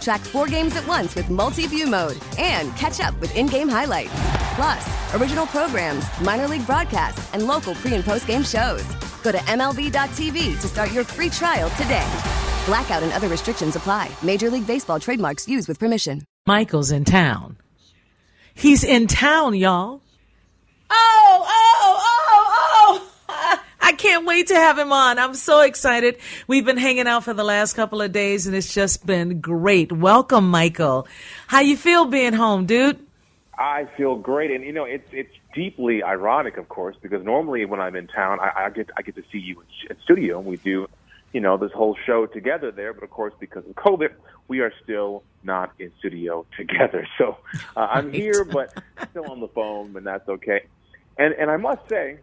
Track four games at once with multi view mode and catch up with in game highlights. Plus, original programs, minor league broadcasts, and local pre and post game shows. Go to MLB.tv to start your free trial today. Blackout and other restrictions apply. Major League Baseball trademarks used with permission. Michael's in town. He's in town, y'all. Oh, oh, oh, oh. I can't wait to have him on. I'm so excited. We've been hanging out for the last couple of days and it's just been great. Welcome, Michael. How you feel being home, dude? I feel great, and you know it's it's deeply ironic, of course, because normally when I'm in town, I, I get I get to see you in, in studio, and we do, you know, this whole show together there. But of course, because of COVID, we are still not in studio together. So uh, I'm here, but still on the phone, and that's okay. And and I must say,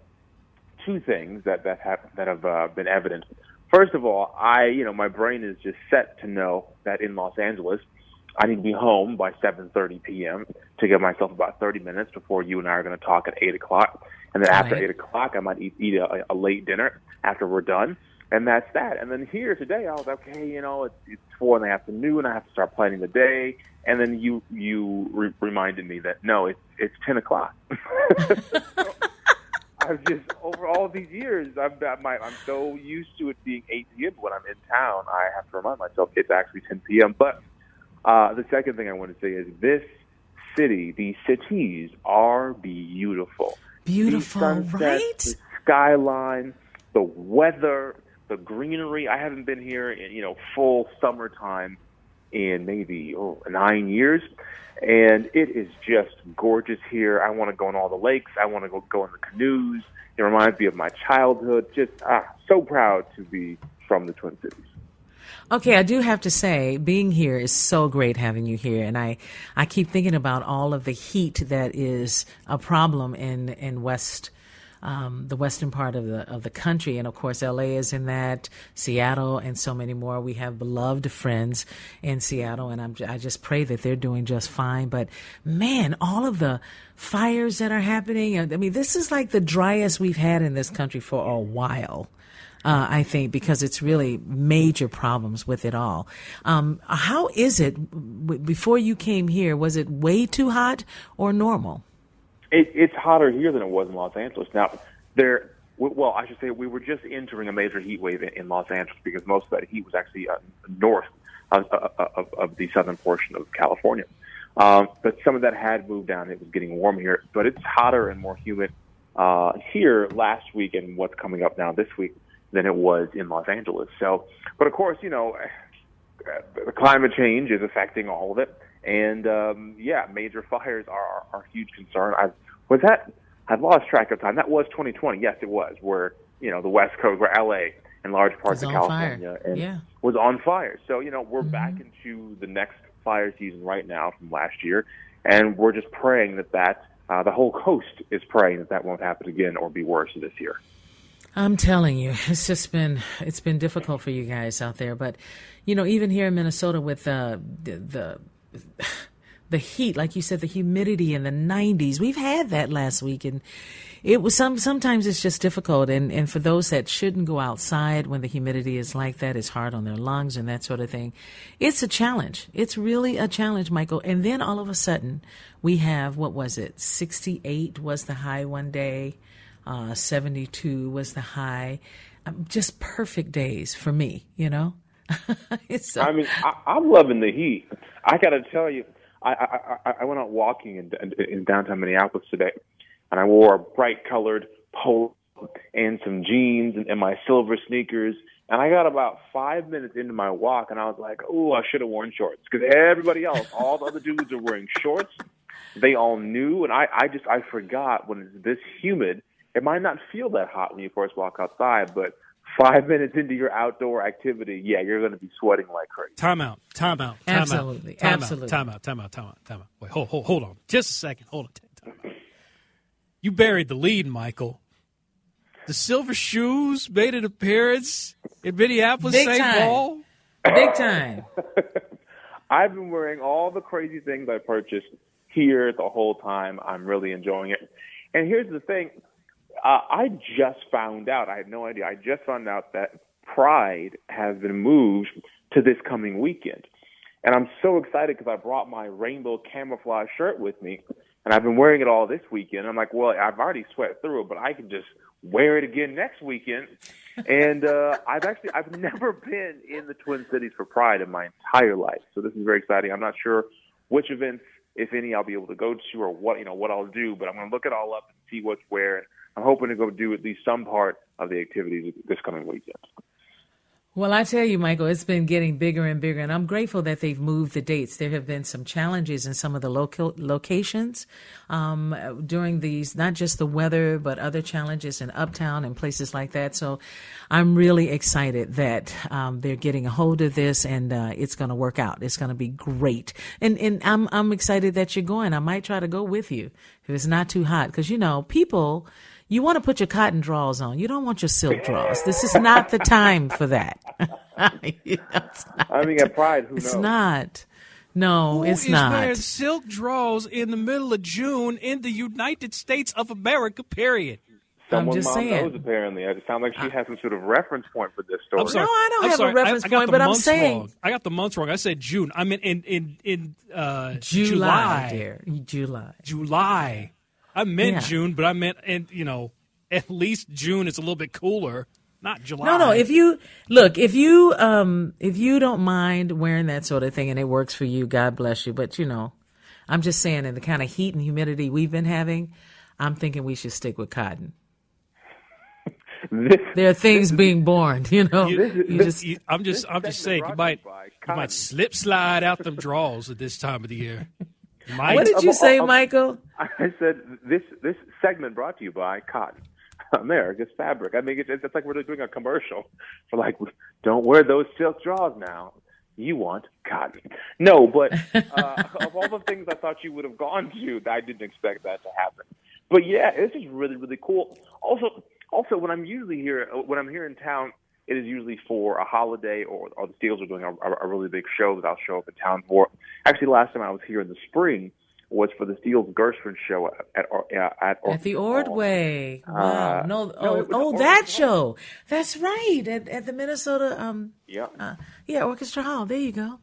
two things that that have that have uh, been evident. First of all, I you know my brain is just set to know that in Los Angeles I need to be home by 7:30 p.m. to give myself about 30 minutes before you and I are going to talk at 8 o'clock. And then after Right. 8 o'clock, I might eat, eat a, a late dinner after we're done. And that's that. And then here today, I was like, okay, you know, it's, it's four in the afternoon. I have to start planning the day. And then you you re- reminded me that no, it's it's 10 o'clock. I've just over all these years, I'm I'm, I'm so used to it being 8 p.m. When I'm in town, I have to remind myself it's actually 10 p.m. But uh, the second thing I want to say is this city, these cities are beautiful. Beautiful, sunsets, right? The skyline, the weather, the greenery. I haven't been here in you know full summertime in maybe oh, nine years, and it is just gorgeous here. I want to go on all the lakes. I want to go go in the canoes. It reminds me of my childhood. Just ah, so proud to be from the Twin Cities. Okay, I do have to say, being here is so great having you here, and I, I keep thinking about all of the heat that is a problem in in West, um, the western part of the of the country, and of course, LA is in that, Seattle, and so many more. We have beloved friends in Seattle, and I'm I just pray that they're doing just fine. But man, all of the fires that are happening, I mean, this is like the driest we've had in this country for a while uh, I think, because it's really major problems with it all. Um, how is it w- before you came here? Was it way too hot or normal? It, it's hotter here than it was in Los Angeles. Now, there, well, I should say we were just entering a major heat wave in, in Los Angeles because most of that heat was actually uh, north of, of, of the southern portion of California. Um, but some of that had moved down. It was getting warmer here, but it's hotter and more humid uh, here last week and what's coming up now this week than it was in Los Angeles. So, but of course, you know, uh, the climate change is affecting all of it, and um, yeah, major fires are, are, a huge concern. I was that I've lost track of time. That was 2020. Yes, it was where you know the West Coast, where LA and large parts of. California and Yeah. was on fire. So you know we're Mm-hmm. back into the next fire season right now from last year, and we're just praying that that uh, the whole coast is praying that that won't happen again or be worse this year. I'm telling you, it's just been it's been difficult for you guys out there. But you know, even here in Minnesota with uh, the the the heat, like you said, the humidity in the 90s, we've had that last week, and it was some. Sometimes it's just difficult, and and for those that shouldn't go outside when the humidity is like that, it's hard on their lungs and that sort of thing. It's a challenge. It's really a challenge, Michael. And then all of a sudden, we have what was it? 68 was the high one day uh, 72 was the high. Um, just perfect days for me, you know? uh, I mean, I, I'm loving the heat. I got to tell you, I, I, I, went out walking in, in, in downtown Minneapolis today, and I wore a bright colored polo and some jeans and, and my silver sneakers, And I got about five minutes into my walk, and I was like, "Oh, I should have worn shorts," because everybody else, all the other dudes, are wearing shorts. They all knew, and I, I just, I forgot when it's this humid. It might not feel that hot when you first walk outside, but five minutes into your outdoor activity, yeah, you're going to be sweating like crazy. Time out. Time out. Time Absolutely. Out, time Absolutely. Out, time out. Time out. Time out. Time out. Wait. Hold. Hold. Hold on. Just a second. Hold on. Time. You buried the lead, Michael. The silver shoes made an appearance in Minneapolis, Big St. time. Paul. Big time. I've been wearing all the crazy things I purchased here the whole time. I'm really enjoying it. And here's the thing. Uh, I just found out, I had no idea, I just found out that Pride has been moved to this coming weekend. And I'm so excited because I brought my rainbow camouflage shirt with me, and I've been wearing it all this weekend. I'm like, well, I've already sweat through it, but I can just wear it again next weekend. And uh, I've actually I've never been in the Twin Cities for Pride in my entire life, so this is very exciting. I'm not sure which events, if any, I'll be able to go to or what you know what I'll do, but I'm going to look it all up and see what's where. I'm hoping to go do at least some part of the activities this coming weekend. Well, I tell you, Michael, it's been getting bigger and bigger, and I'm grateful that they've moved the dates. There have been some challenges in some of the local locations um, during these, not just the weather, but other challenges in Uptown and places like that. So I'm really excited that um, they're getting a hold of this, and uh, it's going to work out. It's going to be great, and and I'm I'm excited that you're going. I might try to go with you if it's not too hot, because you know people you want to put your cotton drawers on. You don't want your silk drawers. This is not the time for that. You know, I mean, the at Pride, who It's knows? not. No, Who it's is not. wearing silk draws in the middle of June in the United States of America? Period. Someone just mom saying. knows apparently. It sounds like she has some sort of reference point for this story. I'm sorry. No, I don't I'm have a reference I, I got point, the but I'm months saying- wrong. I got the months wrong. I said June. I meant in in in uh, July, July. dear. July. July. I meant Yeah. June, but I meant and you know at least June is a little bit cooler. Not July. No, no. If you look, if you um, if you don't mind wearing that sort of thing and it works for you, God bless you. But you know, I'm just saying, in the kind of heat and humidity we've been having, I'm thinking we should stick with cotton. This, There are things being born, you know. You- You just you- I'm just I'm just saying you might brought you by you Cotton. might slip slide out them draws at this time of the year. You might. what did you Of- say, of- Michael? I said this this segment brought to you by Cotton, America's fabric. I mean, it's, it's like we're doing a commercial for like, don't wear those silk drawers now. You want cotton? No, but uh, of all the things I thought you would have gone to, I didn't expect that to happen. But yeah, this is really really cool. Also, also when I'm usually here, when I'm here in town, it is usually for a holiday or, or the Steeles are doing a, a, a really big show that I'll show up in town for. Actually, last time I was here in the spring was for the Steeles Gershwin show at at, at, At the Ordway. Wow. Uh, no, no, oh, it oh that show. That's right. At, at the Minnesota, um, Yeah. uh, yeah, Orchestra Hall. There you go.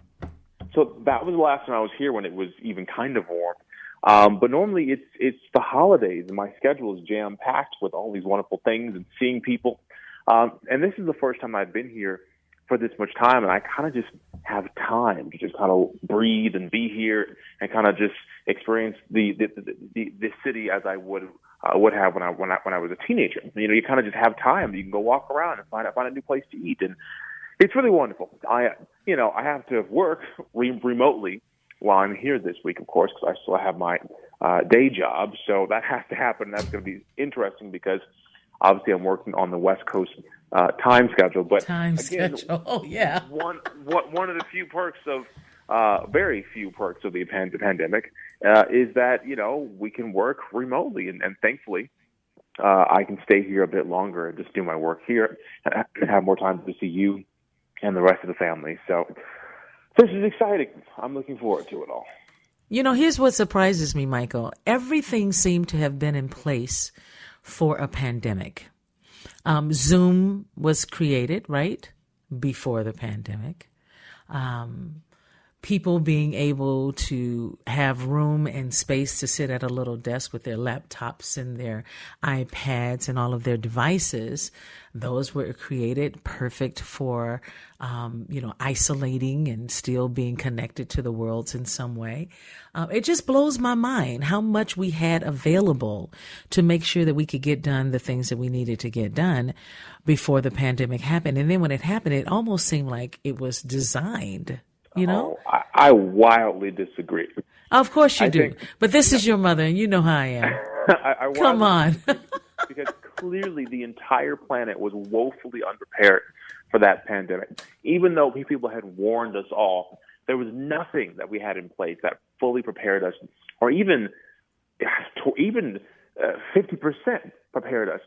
So that was the last time I was here when it was even kind of warm. Um, but normally it's it's the holidays and my schedule is jam packed with all these wonderful things and seeing people. Um, and this is the first time I've been here for this much time, and I kind of just have time to just kind of breathe and be here and kind of just experience the the, the, the, the city as I would uh, would have when I when I when I was a teenager. You know, you kind of just have time. You can go walk around and find find a new place to eat, and it's really wonderful. I you know I have to work re- remotely while I'm here this week, of course, because I still have my uh, day job. So that has to happen. That's going to be interesting because obviously I'm working on the West Coast uh, time schedule. But Time again, schedule. Oh, yeah. one what one of the few perks of uh, very few perks of the pan- the pandemic uh, is that you know we can work remotely, and, and thankfully uh, I can stay here a bit longer and just do my work here and have more time to see you and the rest of the family. So this is exciting. I'm looking forward to it all. You know, here's what surprises me, Michael. Everything seemed to have been in place for a pandemic. Um, Zoom was created, right? Before the pandemic. Um, people being able to have room and space to sit at a little desk with their laptops and their iPads and all of their devices. Those were created perfect for, um, you know, isolating and still being connected to the worlds in some way. Um, it just blows my mind how much we had available to make sure that we could get done the things that we needed to get done before the pandemic happened. And then when it happened, it almost seemed like it was designed you know? Oh, I, I, wildly disagree. Of course you I do. think, but this is your mother, and you know how I am. I, I Come on. because clearly the entire planet was woefully unprepared for that pandemic. Even though people had warned us all, there was nothing that we had in place that fully prepared us, or even even uh, fifty uh, percent prepared us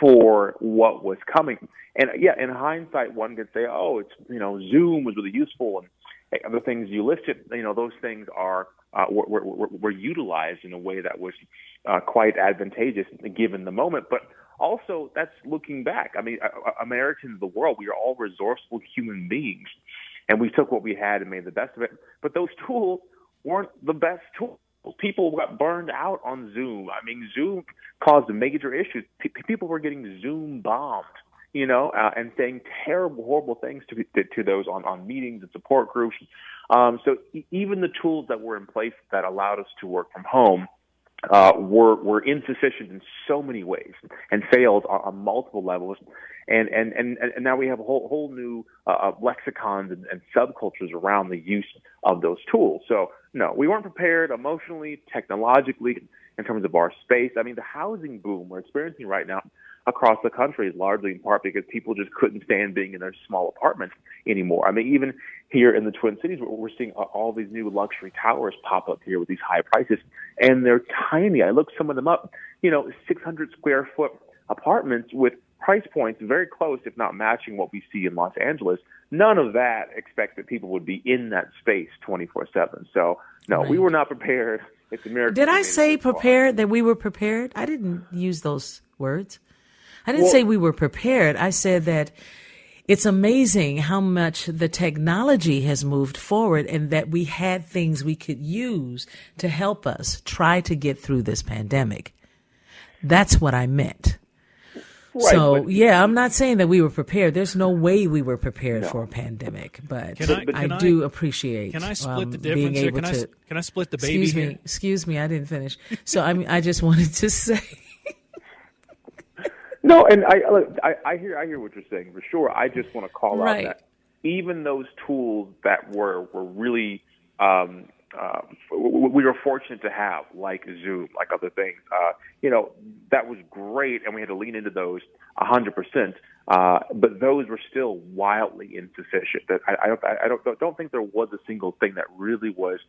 for what was coming. And yeah, in hindsight, one could say, "Oh, it's you know, Zoom was really useful," and the things you listed, you know, those things are uh, were, were, were utilized in a way that was uh, quite advantageous given the moment. But also, that's looking back. I mean, uh, Americans, the world, we are all resourceful human beings, and we took what we had and made the best of it. But those tools weren't the best tools. People got burned out on Zoom. I mean, Zoom caused major issues. P- people were getting Zoom bombed you know, uh, and saying terrible, horrible things to to, to those on on meetings and support groups. Um, so even the tools that were in place that allowed us to work from home uh, were were insufficient in so many ways and failed on, on multiple levels. And, and and and now we have a whole whole new uh, lexicons and, and subcultures around the use of those tools. So no, we weren't prepared emotionally, technologically, in terms of our space. I mean, the housing boom we're experiencing right now across the country is largely in part because people just couldn't stand being in their small apartments anymore. I mean, even here in the Twin Cities, we're seeing uh, all these new luxury towers pop up here with these high prices, and they're tiny. I looked some of them up, you know, 600 square foot apartments with price points very close, if not matching what we see in Los Angeles. None of that expect that people would be in that space 24 7. So, no, right. we were not prepared. It's American. Did I say prepared, that we were prepared? I didn't use those words. I didn't well, say we were prepared. I said that it's amazing how much the technology has moved forward and that we had things we could use to help us try to get through this pandemic. That's what I meant. Right, so yeah, I'm not saying that we were prepared. There's no way we were prepared no. for a pandemic, but can I, can I, do appreciate. Can I split um, the difference? Here? Can I, can I split the baby? Excuse here? me. Excuse me. I didn't finish. So I mean, I just wanted to say no, and I, look, I I hear I hear what you're saying for sure. I just want to call right. out that even those tools that were were really um, uh, we were fortunate to have, like Zoom, like other things. Uh, you know, that was great, and we had to lean into those a hundred percent. Uh, but those were still wildly insufficient. That I, I don't, I don't, don't think there was a single thing that really was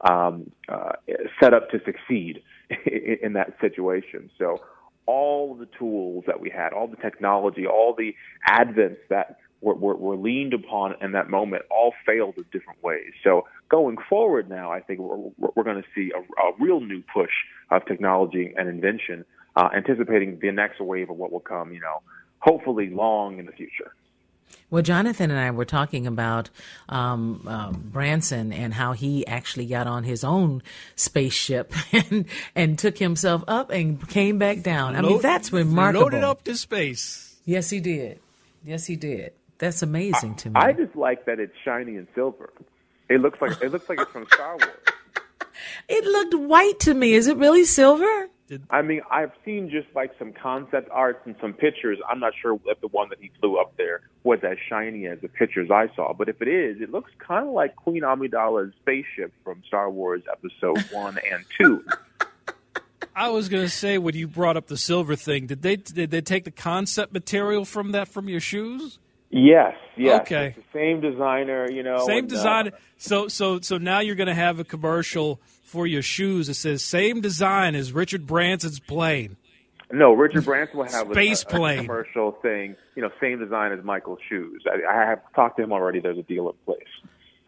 um, uh, set up to succeed in, in that situation. So all the tools that we had, all the technology, all the advents that were, were, were leaned upon in that moment all failed in different ways. So going forward now, I think we're, we're going to see a, a real new push of technology and invention, uh, anticipating the next wave of what will come, you know, hopefully long in the future. Well, Jonathan and I were talking about um, uh, Branson and how he actually got on his own spaceship and and took himself up and came back down. I Load, mean, that's remarkable. Loaded up to space. Yes, he did. Yes, he did. That's amazing I, to me. I just like that it's shiny and silver. It looks like it looks like it's from Star Wars. It looked white to me. Is it really silver? Did, I mean, I've seen just like some concept arts and some pictures. I'm not sure if the one that he flew up there was as shiny as the pictures I saw, but if it is, it looks kind of like Queen Amidala's spaceship from Star Wars Episode One and Two. I was going to say when you brought up the silver thing, did they did they take the concept material from that from your shoes? Yes, yes. Okay. It's the same designer, you know. Same and, design. Uh, so so so now you're going to have a commercial for your shoes that says same design as Richard Branson's plane. No, Richard Branson will have Space a, plane. a commercial thing, you know, same design as Michael's shoes. I, I have talked to him already. There's a deal in place.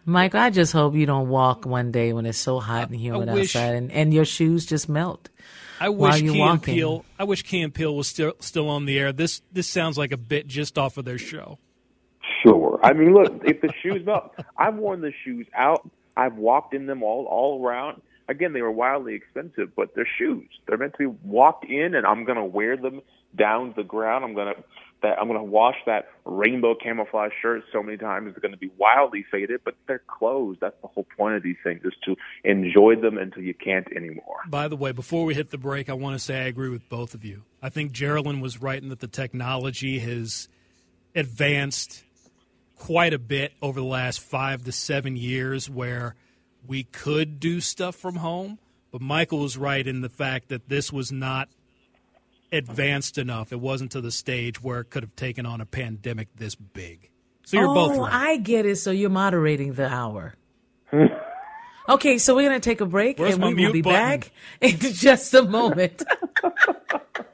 Mike, I just hope you don't walk one day when it's so hot and humid wish, outside, and, and your shoes just melt. I wish Key and Peele. I wish Key and Peele was still still on the air. This this sounds like a bit just off of their show. Sure. I mean, look, if the shoes melt, I've worn the shoes out I've walked in them all all around. Again, they were wildly expensive, but they're shoes. They're meant to be walked in, and I'm going to wear them down the ground. I'm going to that I'm going to wash that rainbow camouflage shirt so many times it's going to be wildly faded, but they're clothes. That's the whole point of these things is to enjoy them until you can't anymore. By the way, before we hit the break, I want to say I agree with both of you. I think Geraldine was right in that the technology has advanced quite a bit over the last five to seven years where we could do stuff from home. But Michael was right in the fact that this was not advanced enough. It wasn't to the stage where it could have taken on a pandemic this big. So you're oh, both right. I get it. So you're moderating the hour. okay, so we're going to take a break Where's and we will be button? back in just a moment.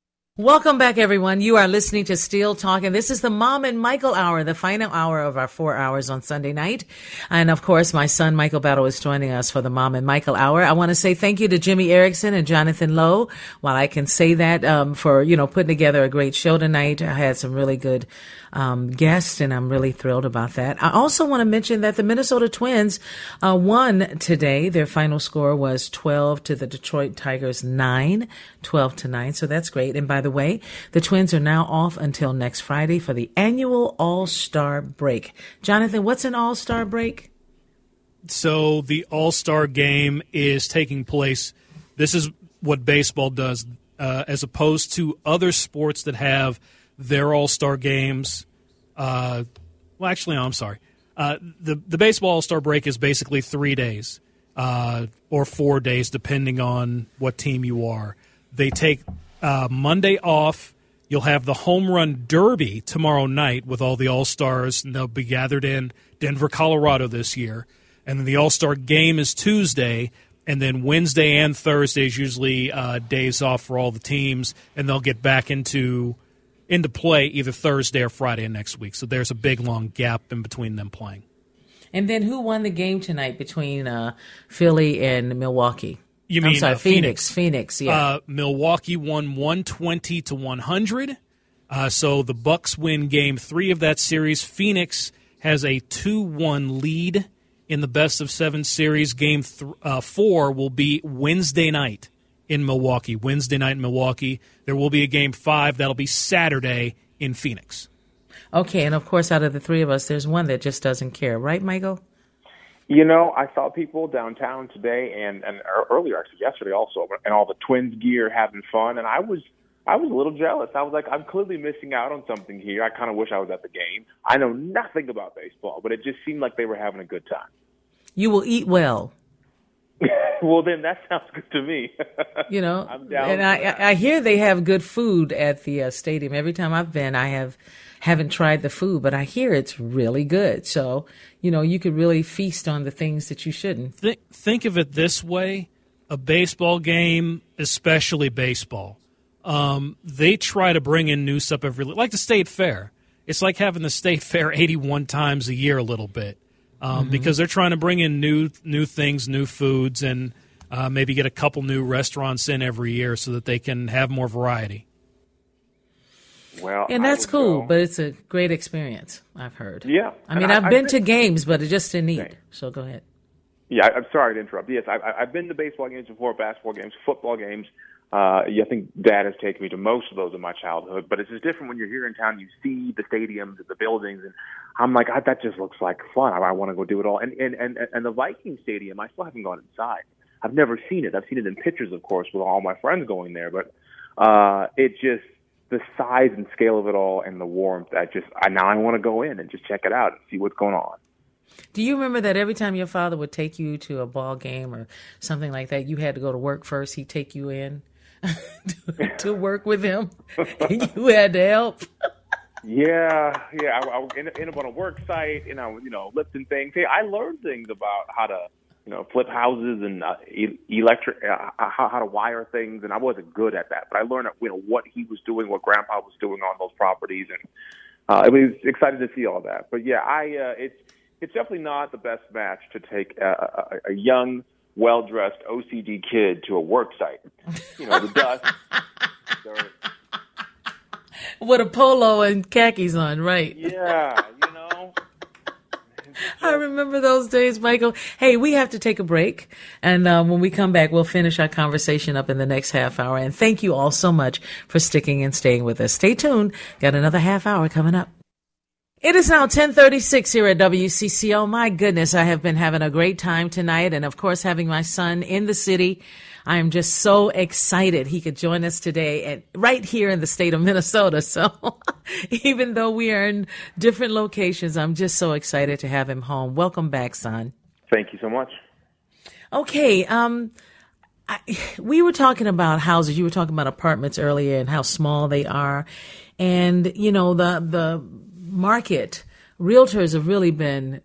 Welcome back, everyone. You are listening to Steel Talk, and this is the Mom and Michael Hour, the final hour of our four hours on Sunday night. And of course, my son Michael Battle is joining us for the Mom and Michael Hour. I want to say thank you to Jimmy Erickson and Jonathan Lowe. While I can say that um, for you know putting together a great show tonight, I had some really good um, guests, and I'm really thrilled about that. I also want to mention that the Minnesota Twins uh, won today. Their final score was 12 to the Detroit Tigers 9, 12 to 9. So that's great. And by the way, the Twins are now off until next Friday for the annual All Star break. Jonathan, what's an All Star break? So the All Star game is taking place. This is what baseball does, uh, as opposed to other sports that have their All Star games. Uh, well, actually, no, I'm sorry. Uh, the the baseball All Star break is basically three days uh, or four days, depending on what team you are. They take uh, Monday off. You'll have the home run derby tomorrow night with all the All Stars, and they'll be gathered in Denver, Colorado this year. And then the All Star game is Tuesday, and then Wednesday and Thursday is usually uh, days off for all the teams, and they'll get back into into play either Thursday or Friday next week. So there's a big long gap in between them playing. And then who won the game tonight between uh, Philly and Milwaukee? You mean sorry, uh, Phoenix? Phoenix, yeah. Uh, Milwaukee won 120 to 100. Uh, so the Bucks win game three of that series. Phoenix has a 2 1 lead in the best of seven series. Game th- uh, four will be Wednesday night in Milwaukee. Wednesday night in Milwaukee. There will be a game five. That'll be Saturday in Phoenix. okay, and of course, out of the three of us, there's one that just doesn't care, right, Michael? You know, I saw people downtown today and and ear- earlier, actually yesterday also, and all the Twins gear having fun, and I was I was a little jealous. I was like, I'm clearly missing out on something here. I kind of wish I was at the game. I know nothing about baseball, but it just seemed like they were having a good time. You will eat well. well, then that sounds good to me. You know, I'm down and I. I I hear they have good food at the uh, stadium. Every time I've been, I have haven't tried the food, but I hear it's really good. So you know, you could really feast on the things that you shouldn't. Think, think of it this way a baseball game, especially baseball, um, they try to bring in new stuff every like the state fair. it's like having the state fair 81 times a year a little bit um, Mm-hmm. because they're trying to bring in new new things, new foods, and uh, maybe get a couple new restaurants in every year so that they can have more variety. Well, And that's cool, go- but it's a great experience. I've heard. Yeah. I mean, I- I've I've been been- to games, but it just eat. Same. So go ahead. Yeah, I- I'm sorry to interrupt. Yes, I, I- I've been to baseball games before, basketball games, football games. Uh, yeah, I think Dad has taken me to most of those in my childhood. But it's just different when you're here in town. You see the stadiums and the buildings, and I'm like, I, that just looks like fun. I, I want to go do it all. And and and and the Viking Stadium, I still haven't gone inside. I've never seen it. I've seen it in pictures, of course, with all my friends going there. But uh, it just the size and scale of it all, and the warmth. I just I, now I want to go in and just check it out and see what's going on. Do you remember that every time your father would take you to a ball game or something like that, you had to go to work first? He'd take you in to, to work with him, and you had to help. Yeah, yeah. I, I end up on a work site, and I was, you know, lifting things. Hey, I learned things about how to, you know, flip houses and uh, electric, uh, how, how to wire things, and I wasn't good at that. But I learned, you know, what he was doing, what Grandpa was doing on those properties, and uh, I was excited to see all that. But yeah, I, uh, it's it's definitely not the best match to take a, a, a young, well dressed OCD kid to a work site. You know, the dust. With a polo and khakis on, right? yeah. I remember those days, Michael. Hey, we have to take a break. And um, when we come back, we'll finish our conversation up in the next half hour. And thank you all so much for sticking and staying with us. Stay tuned. Got another half hour coming up. It is now 1036 here at WCCO. My goodness, I have been having a great time tonight. And of course, having my son in the city. I am just so excited he could join us today at right here in the state of Minnesota. So even though we are in different locations, I'm just so excited to have him home. Welcome back, son. Thank you so much. Okay. Um, I, we were talking about houses. You were talking about apartments earlier and how small they are. And, you know, the, the market, realtors have really been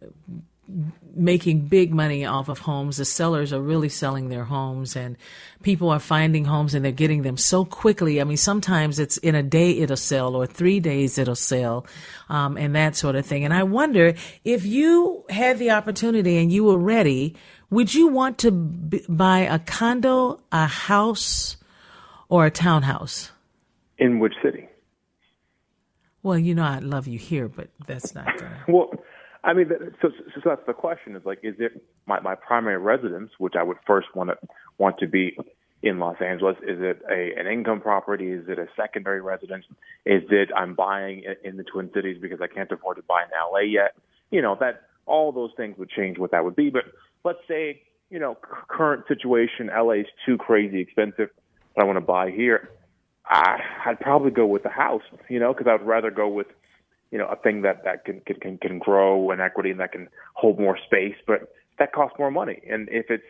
making big money off of homes. The sellers are really selling their homes and people are finding homes and they're getting them so quickly. I mean, sometimes it's in a day it'll sell or three days it'll sell, um, and that sort of thing. And I wonder if you had the opportunity and you were ready, would you want to b- buy a condo, a house, or a townhouse? In which city? Well, you know, I love you here, but that's not gonna. Well, I mean, so, so, that's the question. Is like, is it my, my primary residence, which I would first want to want to be in Los Angeles? Is it a an income property? Is it a secondary residence? Is it I'm buying in, in the Twin Cities because I can't afford to buy in LA yet? You know that all those things would change what that would be. But let's say you know current situation, LA is too crazy expensive. But I want to buy here. I, I'd probably go with the house, you know, because I'd rather go with you know, a thing that that can can can, can grow in equity and that can hold more space, but that costs more money. And if it's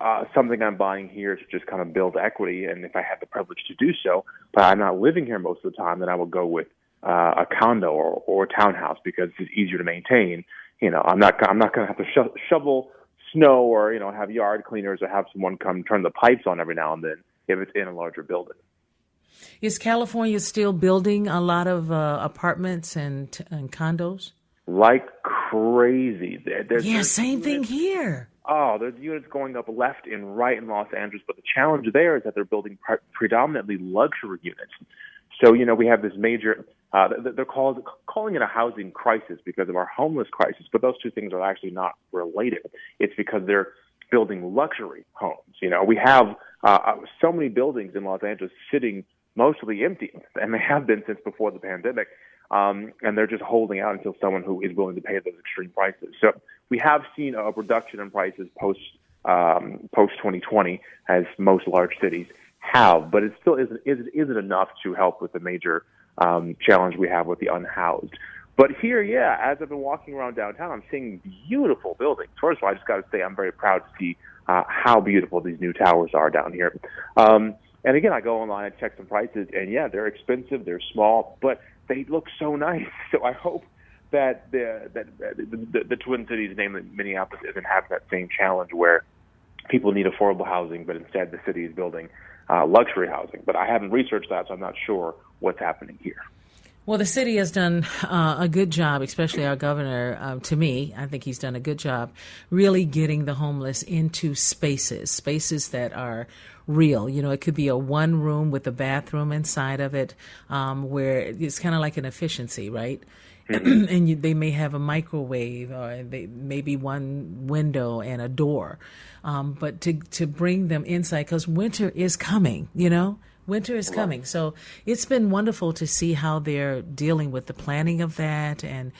uh, something I'm buying here to just kind of build equity, and if I have the privilege to do so, but I'm not living here most of the time, then I would go with uh, a condo or or a townhouse because it's easier to maintain. You know, I'm not I'm not going to have to sho- shovel snow or you know have yard cleaners or have someone come turn the pipes on every now and then if it's in a larger building. Is California still building a lot of uh, apartments and, and condos? Like crazy. There, there's, yeah, there's same thing here. Oh, there's units going up left and right in Los Angeles, but the challenge there is that they're building pre- predominantly luxury units. So, you know, we have this major, uh, they're called, calling it a housing crisis because of our homeless crisis, but those two things are actually not related. It's because they're building luxury homes. You know, we have uh, so many buildings in Los Angeles sitting mostly empty, and they have been since before the pandemic. Um, and they're just holding out until someone who is willing to pay those extreme prices. So we have seen a reduction in prices post um, post 2020, as most large cities have, but it still isn't isn't, enough to help with the major um, challenge we have with the unhoused. But here, yeah, as I've been walking around downtown, I'm seeing beautiful buildings. First of all, I just got to say I'm very proud to see uh, how beautiful these new towers are down here. Um, and again, I go online and check some prices, and yeah, they're expensive, they're small, but they look so nice. So I hope that the that the, the, the Twin Cities, namely Minneapolis, isn't having that same challenge where people need affordable housing, but instead the city is building uh, luxury housing. But I haven't researched that, so I'm not sure what's happening here. Well, the city has done uh, a good job, especially our governor. Uh, to me, I think he's done a good job really getting the homeless into spaces, spaces that are real. You know, it could be a one room with a bathroom inside of it, um, where it's kind of like an efficiency, right? and you, they may have a microwave or they maybe one window and a door. Um, but to to bring them inside because winter is coming, you know, Winter is coming. So it's been wonderful to see how they're dealing with the planning of that and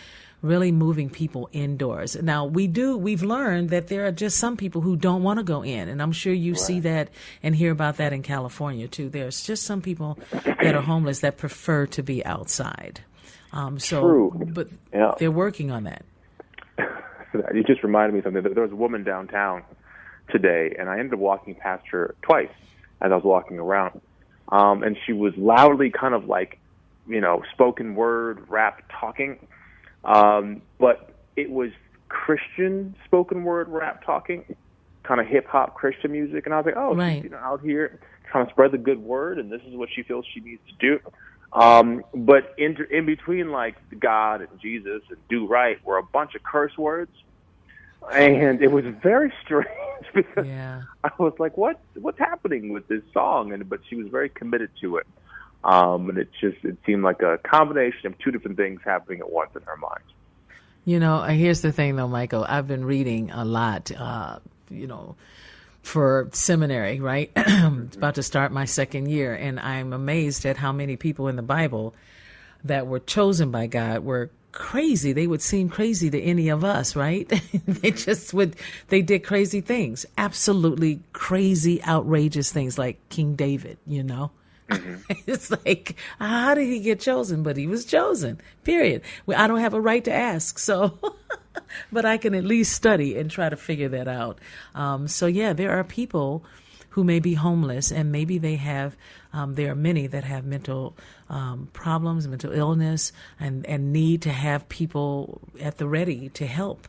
really moving people indoors. Now we do we've learned that there are just some people who don't want to go in and I'm sure you right. see that and hear about that in California too. There's just some people that are homeless that prefer to be outside. Um, so True. but yeah. they're working on that. You just reminded me of something. There was a woman downtown today and I ended up walking past her twice as I was walking around um, and she was loudly kind of like, you know, spoken word rap talking, um, but it was Christian spoken word rap talking, kind of hip hop Christian music, and I was like, oh, right. she's you know out here trying to spread the good word, and this is what she feels she needs to do. Um, but in in between like God and Jesus and do right were a bunch of curse words and it was very strange because yeah. I was like, "What? What's happening with this song?" And but she was very committed to it, um, and it just it seemed like a combination of two different things happening at once in her mind. You know, uh, here's the thing, though, Michael. I've been reading a lot. Uh, you know, for seminary, right? it's about to start my second year, and I'm amazed at how many people in the Bible that were chosen by God were crazy. They would seem crazy to any of us, right? they just would, they did crazy things, absolutely crazy, outrageous things like King David, you know? Mm-hmm. it's like, how did he get chosen? But he was chosen, period. I don't have a right to ask, so, but I can at least study and try to figure that out. Um, so, yeah, there are people who may be homeless and maybe they have um, there are many that have mental um, problems, mental illness, and, and need to have people at the ready to help.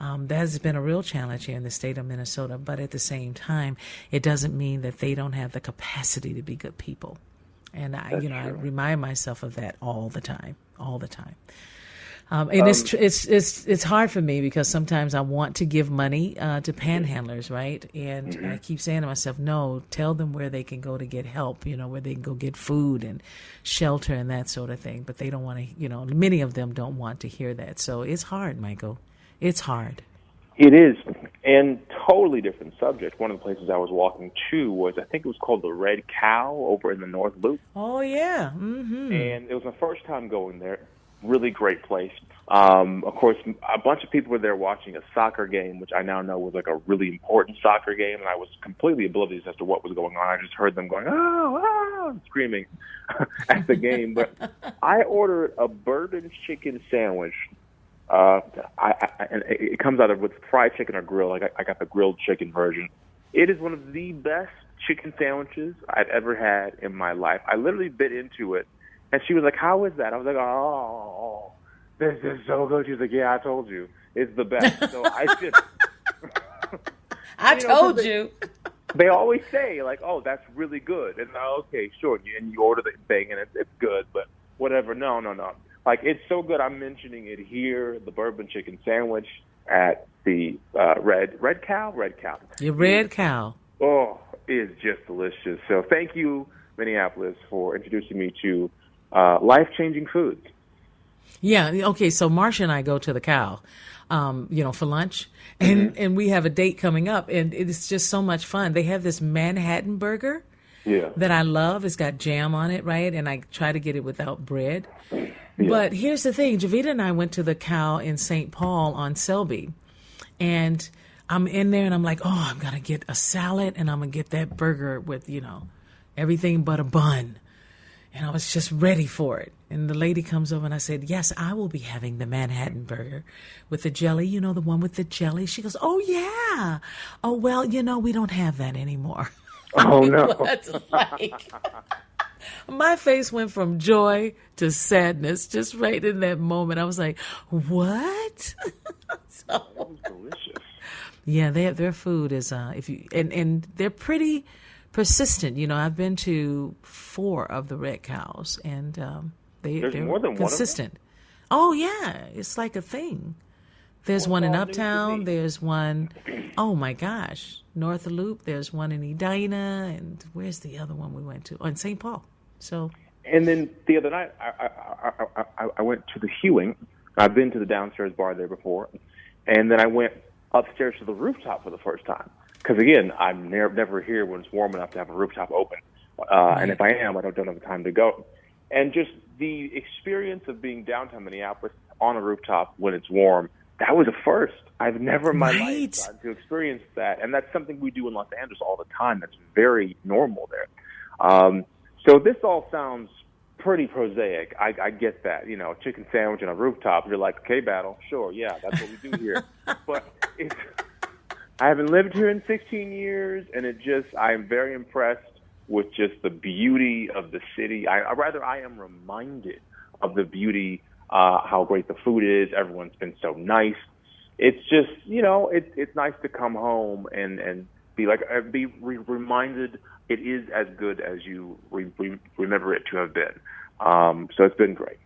Um, that has been a real challenge here in the state of Minnesota, but at the same time, it doesn't mean that they don't have the capacity to be good people. And I, you know, true. I remind myself of that all the time, all the time. Um, and um, it's it's it's it's hard for me because sometimes I want to give money uh, to panhandlers, right? And mm-hmm. I keep saying to myself, no, tell them where they can go to get help, you know, where they can go get food and shelter and that sort of thing. But they don't want to, you know, many of them don't want to hear that. So it's hard, Michael. It's hard. It is, and totally different subject. One of the places I was walking to was, I think it was called the Red Cow over in the North Loop. Oh yeah, mm-hmm. and it was my first time going there really great place. Um, of course, a bunch of people were there watching a soccer game, which I now know was like a really important soccer game, and I was completely oblivious as to what was going on. I just heard them going, oh, oh, screaming at the game. But I ordered a bourbon chicken sandwich. Uh, I, I, and it comes out of with fried chicken or grilled. I I got the grilled chicken version. It is one of the best chicken sandwiches I've ever had in my life. I literally bit into it and she was like, "How is that?" I was like, "Oh, this is so good." She's like, "Yeah, I told you, it's the best." So I just, I you know, told they, you. They always say like, "Oh, that's really good," and oh, okay, sure, and you order the thing and it's, it's good, but whatever. No, no, no. Like it's so good. I'm mentioning it here. The bourbon chicken sandwich at the uh, red red cow, red cow. Your red cow. Oh, is just delicious. So thank you, Minneapolis, for introducing me to uh, life changing foods. Yeah. Okay. So Marsha and I go to the cow, um, you know, for lunch, and mm-hmm. and we have a date coming up, and it's just so much fun. They have this Manhattan burger. Yeah. That I love. It's got jam on it, right? And I try to get it without bread. Yeah. But here's the thing: Jevetta and I went to the cow in St. Paul on Selby, and I'm in there, and I'm like, oh, I'm gonna get a salad, and I'm gonna get that burger with you know everything but a bun. And I was just ready for it. And the lady comes over and I said, Yes, I will be having the Manhattan burger with the jelly, you know, the one with the jelly. She goes, Oh, yeah. Oh, well, you know, we don't have that anymore. Oh, no. What's like? My face went from joy to sadness just right in that moment. I was like, What? so, delicious. Yeah, their their food is uh if you and, and they're pretty persistent. You know, I've been to four of the red cows, and um, They, There's they're more than one of them? consistent. Oh yeah, it's like a thing. There's one in all news to Uptown. There's one, oh my gosh, North Loop. There's one in Edina, and where's the other one we went to? Oh, in St. Paul. So And then the other night, I, I, I, I, I went to the Hewing. I've been to the downstairs bar there before, and then I went upstairs to the rooftop for the first time. Because again, I'm never never here when it's warm enough to have a rooftop open, uh, and if I am, I don't, don't have the time to go. And just the experience of being downtown Minneapolis on a rooftop when it's warm, that was a first. I've never in my Right. life gotten to experience that, and that's something we do in Los Angeles all the time. That's very normal there. Um, so this all sounds pretty prosaic. I, I get that. You know, chicken sandwich on a rooftop. You're like, okay, battle. Sure, yeah, that's what we do here. but it's, I haven't lived here in 16 years, and it just I'm very impressed with just the beauty of the city. I, I rather I am reminded of the beauty, uh, how great the food is. Everyone's been so nice. It's just you know, it's it's nice to come home and and be like uh, be re- reminded it is as good as you re- re- remember it to have been. Um, so it's been great.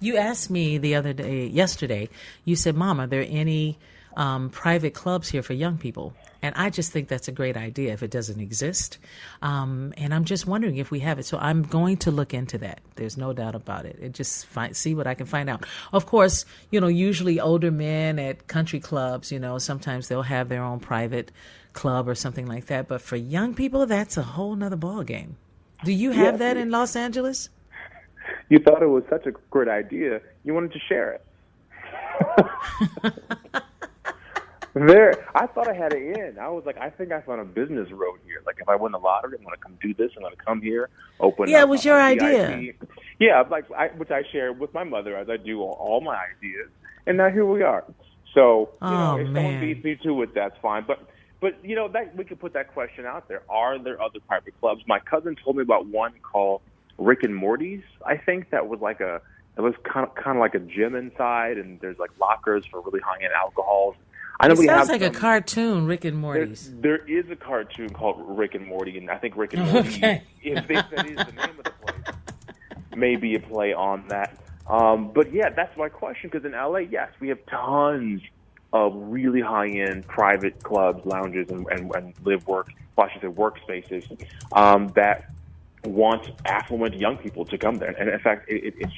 You asked me the other day, yesterday, you said, Mom, are there any um, private clubs here for young people? And I just think that's a great idea if it doesn't exist. Um, and I'm just wondering if we have it. So I'm going to look into that. There's no doubt about it. And just find, see what I can find out. Of course, you know, usually older men at country clubs, you know, sometimes they'll have their own private club or something like that. But for young people, that's a whole nother ball game. Do you have Yeah. that in Los Angeles? You thought it was such a great idea, you wanted to share it. there, I thought I had it in. I was like, I think I found a business road here. Like, if I win the lottery, I'm going to come do this. I'm going to come here, open. Yeah, it was your VIP. idea. Yeah, like I, which I share with my mother as I do all, all my ideas, and now here we are. So, you oh, know, Oh, if man. someone beats me to it, that's fine. But, but you know, that we could put that question out there. Are there other private clubs? My cousin told me about one called Rick and Morty's. I think that was like a it was kind of kind of like a gym inside, and there's like lockers for really high end alcohols. I know It we sounds have like a cartoon, Rick and there, there is a cartoon called Rick and Morty, and I think Rick and Morty, Okay. if they, that is the name of the place, may be a play on that. Um, but yeah, that's my question because in LA, yes, we have tons of really high end private clubs, lounges, and, and, and live work, well, I should say workspaces um, that want affluent young people to come there. And in fact, it, it, it's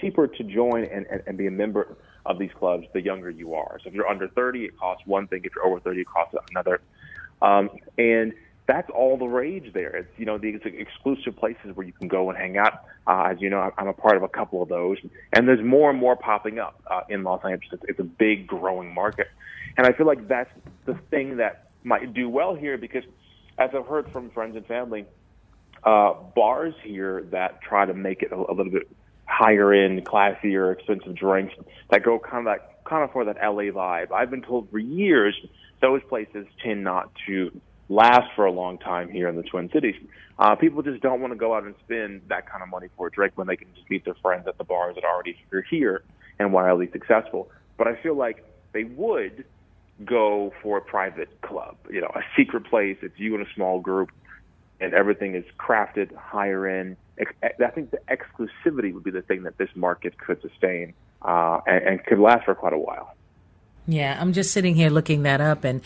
cheaper to join and, and, and be a member of these clubs the younger you are. So if you're under 30, it costs one thing. If you're over 30, it costs another. Um, and that's all the rage there. It's you know these exclusive places where you can go and hang out. Uh, as you know, I'm a part of a couple of those, and there's more and more popping up uh, in Los Angeles. It's, it's a big growing market, and I feel like that's the thing that might do well here because, as I've heard from friends and family, uh, bars here that try to make it a, a little bit higher end, classier, expensive drinks that go kind of that kind of for that LA vibe. I've been told for years those places tend not to last for a long time here in the Twin Cities. Uh, people just don't want to go out and spend that kind of money for a drink when they can just meet their friends at the bars that already are here and wildly successful. But I feel like they would go for a private club, you know, a secret place. It's you and a small group and everything is crafted higher end. I think the exclusivity would be the thing that this market could sustain uh, and, and could last for quite a while. Yeah, I'm just sitting here looking that up, and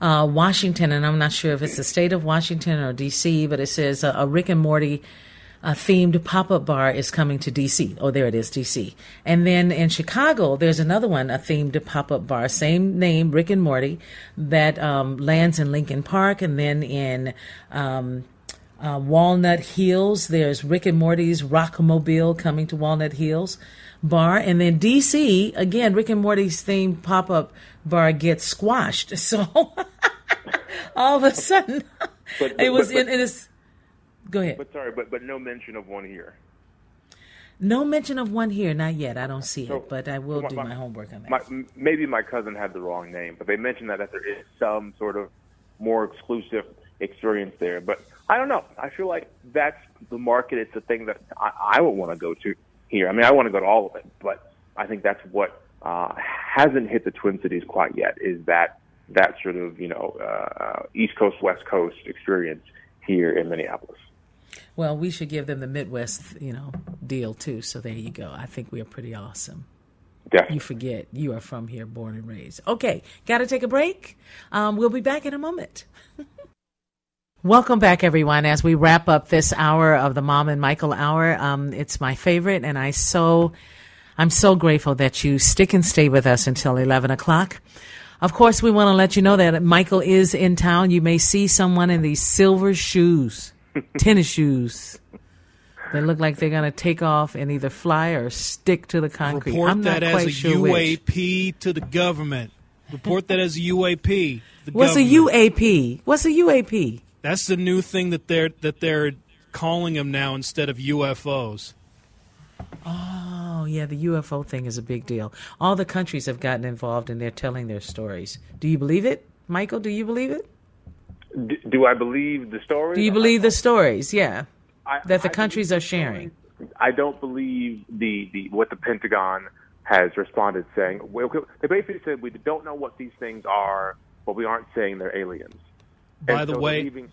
uh, Washington, and I'm not sure if it's the state of Washington or D.C., but it says uh, a Rick and Morty uh, themed pop up bar is coming to D.C. Oh, there it is, D.C. And then in Chicago, there's another one, a themed pop up bar, same name, Rick and Morty, that um, lands in Lincoln Park, and then in um, uh, Walnut Hills. There's Rick and Morty's Rickmobile coming to Walnut Hills bar. And then DC, again, Rick and Morty's themed pop up bar gets squashed. So all of a sudden, But- but- it was but- in, in this. Go ahead. But sorry, but but no mention of one here. No mention of one here, not yet. I don't see So- it, but I will so do my- my homework on that. My, maybe my cousin had the wrong name, but they mentioned that, that there is some sort of more exclusive experience there. But I don't know. I feel like that's the market. It's the thing that I, I would want to go to here. I mean, I want to go to all of it, but I think that's what uh, hasn't hit the Twin Cities quite yet. Is that that sort of you know uh, East Coast West Coast experience here in Minneapolis? Well, we should give them the Midwest, you know, deal too. So there you go. I think we are pretty awesome. Definitely. You forget you are from here, born and raised. Okay, got to take a break. Um, we'll be back in a moment. Welcome back, everyone. As we wrap up this hour of the Mom and Michael Hour, um, it's my favorite, and I so I'm so grateful that you stick and stay with us until eleven o'clock. Of course, we want to let you know that Michael is in town. You may see someone in these silver shoes, tennis shoes. They look like they're going to take off and either fly or stick to the concrete. Report I'm not that quite as a sure which. UAP to the government. Report that as a UAP. The What's a. UAP? What's a UAP? That's the new thing that they're that they're calling them now instead of UFOs. Oh, yeah, the UFO thing is a big deal. All the countries have gotten involved and they're telling their stories. Do you believe it? Michael, do you believe it? D- do I believe the stories? Do you believe the stories? Yeah. I- that the I countries are sharing. I don't believe the, the what the Pentagon has responded saying. Well, They basically said we don't know what these things are, but we aren't saying they're aliens. By And the so way, leaving-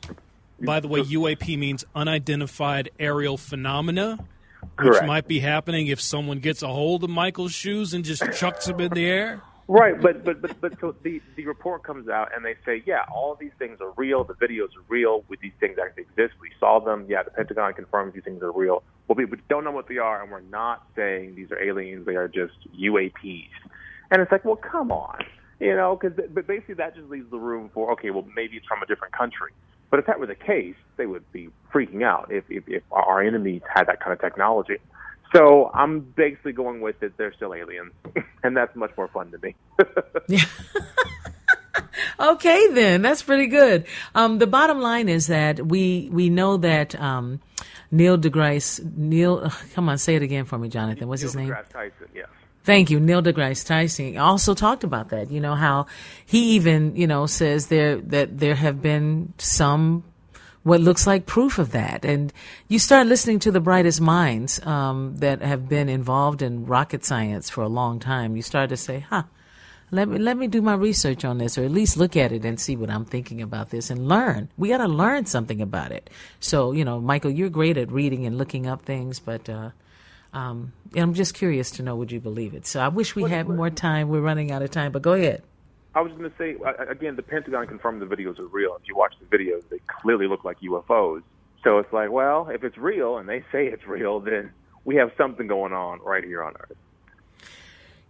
by the way, UAP means unidentified aerial phenomena, which Correct. might be happening if someone gets a hold of Michael's shoes and just chucks them in the air. Right, but but but but so the the report comes out and they say, yeah, all these things are real. The videos are real. With these things actually exist. We saw them. Yeah, the Pentagon confirms these things are real. Well, we, we don't know what they are, and we're not saying these are aliens. They are just UAPs. And it's like, well, come on, you know, because but basically that just leaves the room for okay, well, maybe it's from a different country. But if that were the case, they would be freaking out if if, if our enemies had that kind of technology. So I'm basically going with it. They're still aliens, and that's much more fun to me. Okay, then that's pretty good. Um, the bottom line is that we we know that um, Neil deGrasse Neil. come on, say it again for me, Jonathan. What's his Neil name? deGrasse Tyson, yes. Thank you. Neil deGrasse Tyson also talked about that. You know how he even you know says there that there have been some what looks like proof of that, and you start listening to the brightest minds um, that have been involved in rocket science for a long time. You start to say, "Huh." Let me let me do my research on this, or at least look at it and see what I'm thinking about this, and learn. We got to learn something about it. So, you know, Michael, you're great at reading and looking up things, but uh, um, I'm just curious to know would you believe it. So, I wish we had more time. We're running out of time, but go ahead. I was going to say again, the Pentagon confirmed the videos are real. If you watch the videos, they clearly look like UFOs. So it's like, well, if it's real and they say it's real, then we have something going on right here on Earth.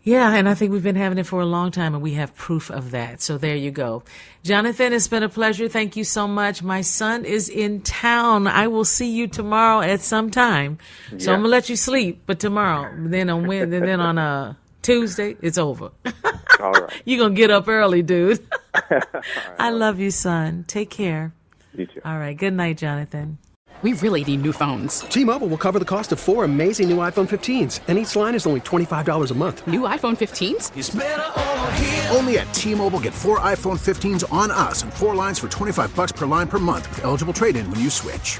Yeah, and I think we've been having it for a long time, and we have proof of that. So there you go. Jonathan, it's been a pleasure. Thank you so much. My son is in town. I will see you tomorrow at some time. So Yeah. I'm gonna let you sleep, but tomorrow, then on Wednesday, then on uh, Tuesday, it's over. All right. You're gonna get up early, dude. I love you, son. Take care. You too. All right. Good night, Jonathan. We really need new phones. T-Mobile will cover the cost of four amazing new iPhone 15s, and each line is only $25 a month. New iPhone 15s? Only at T-Mobile, get four iPhone 15s on us and four lines for 25 bucks per line per month with eligible trade-in when you switch.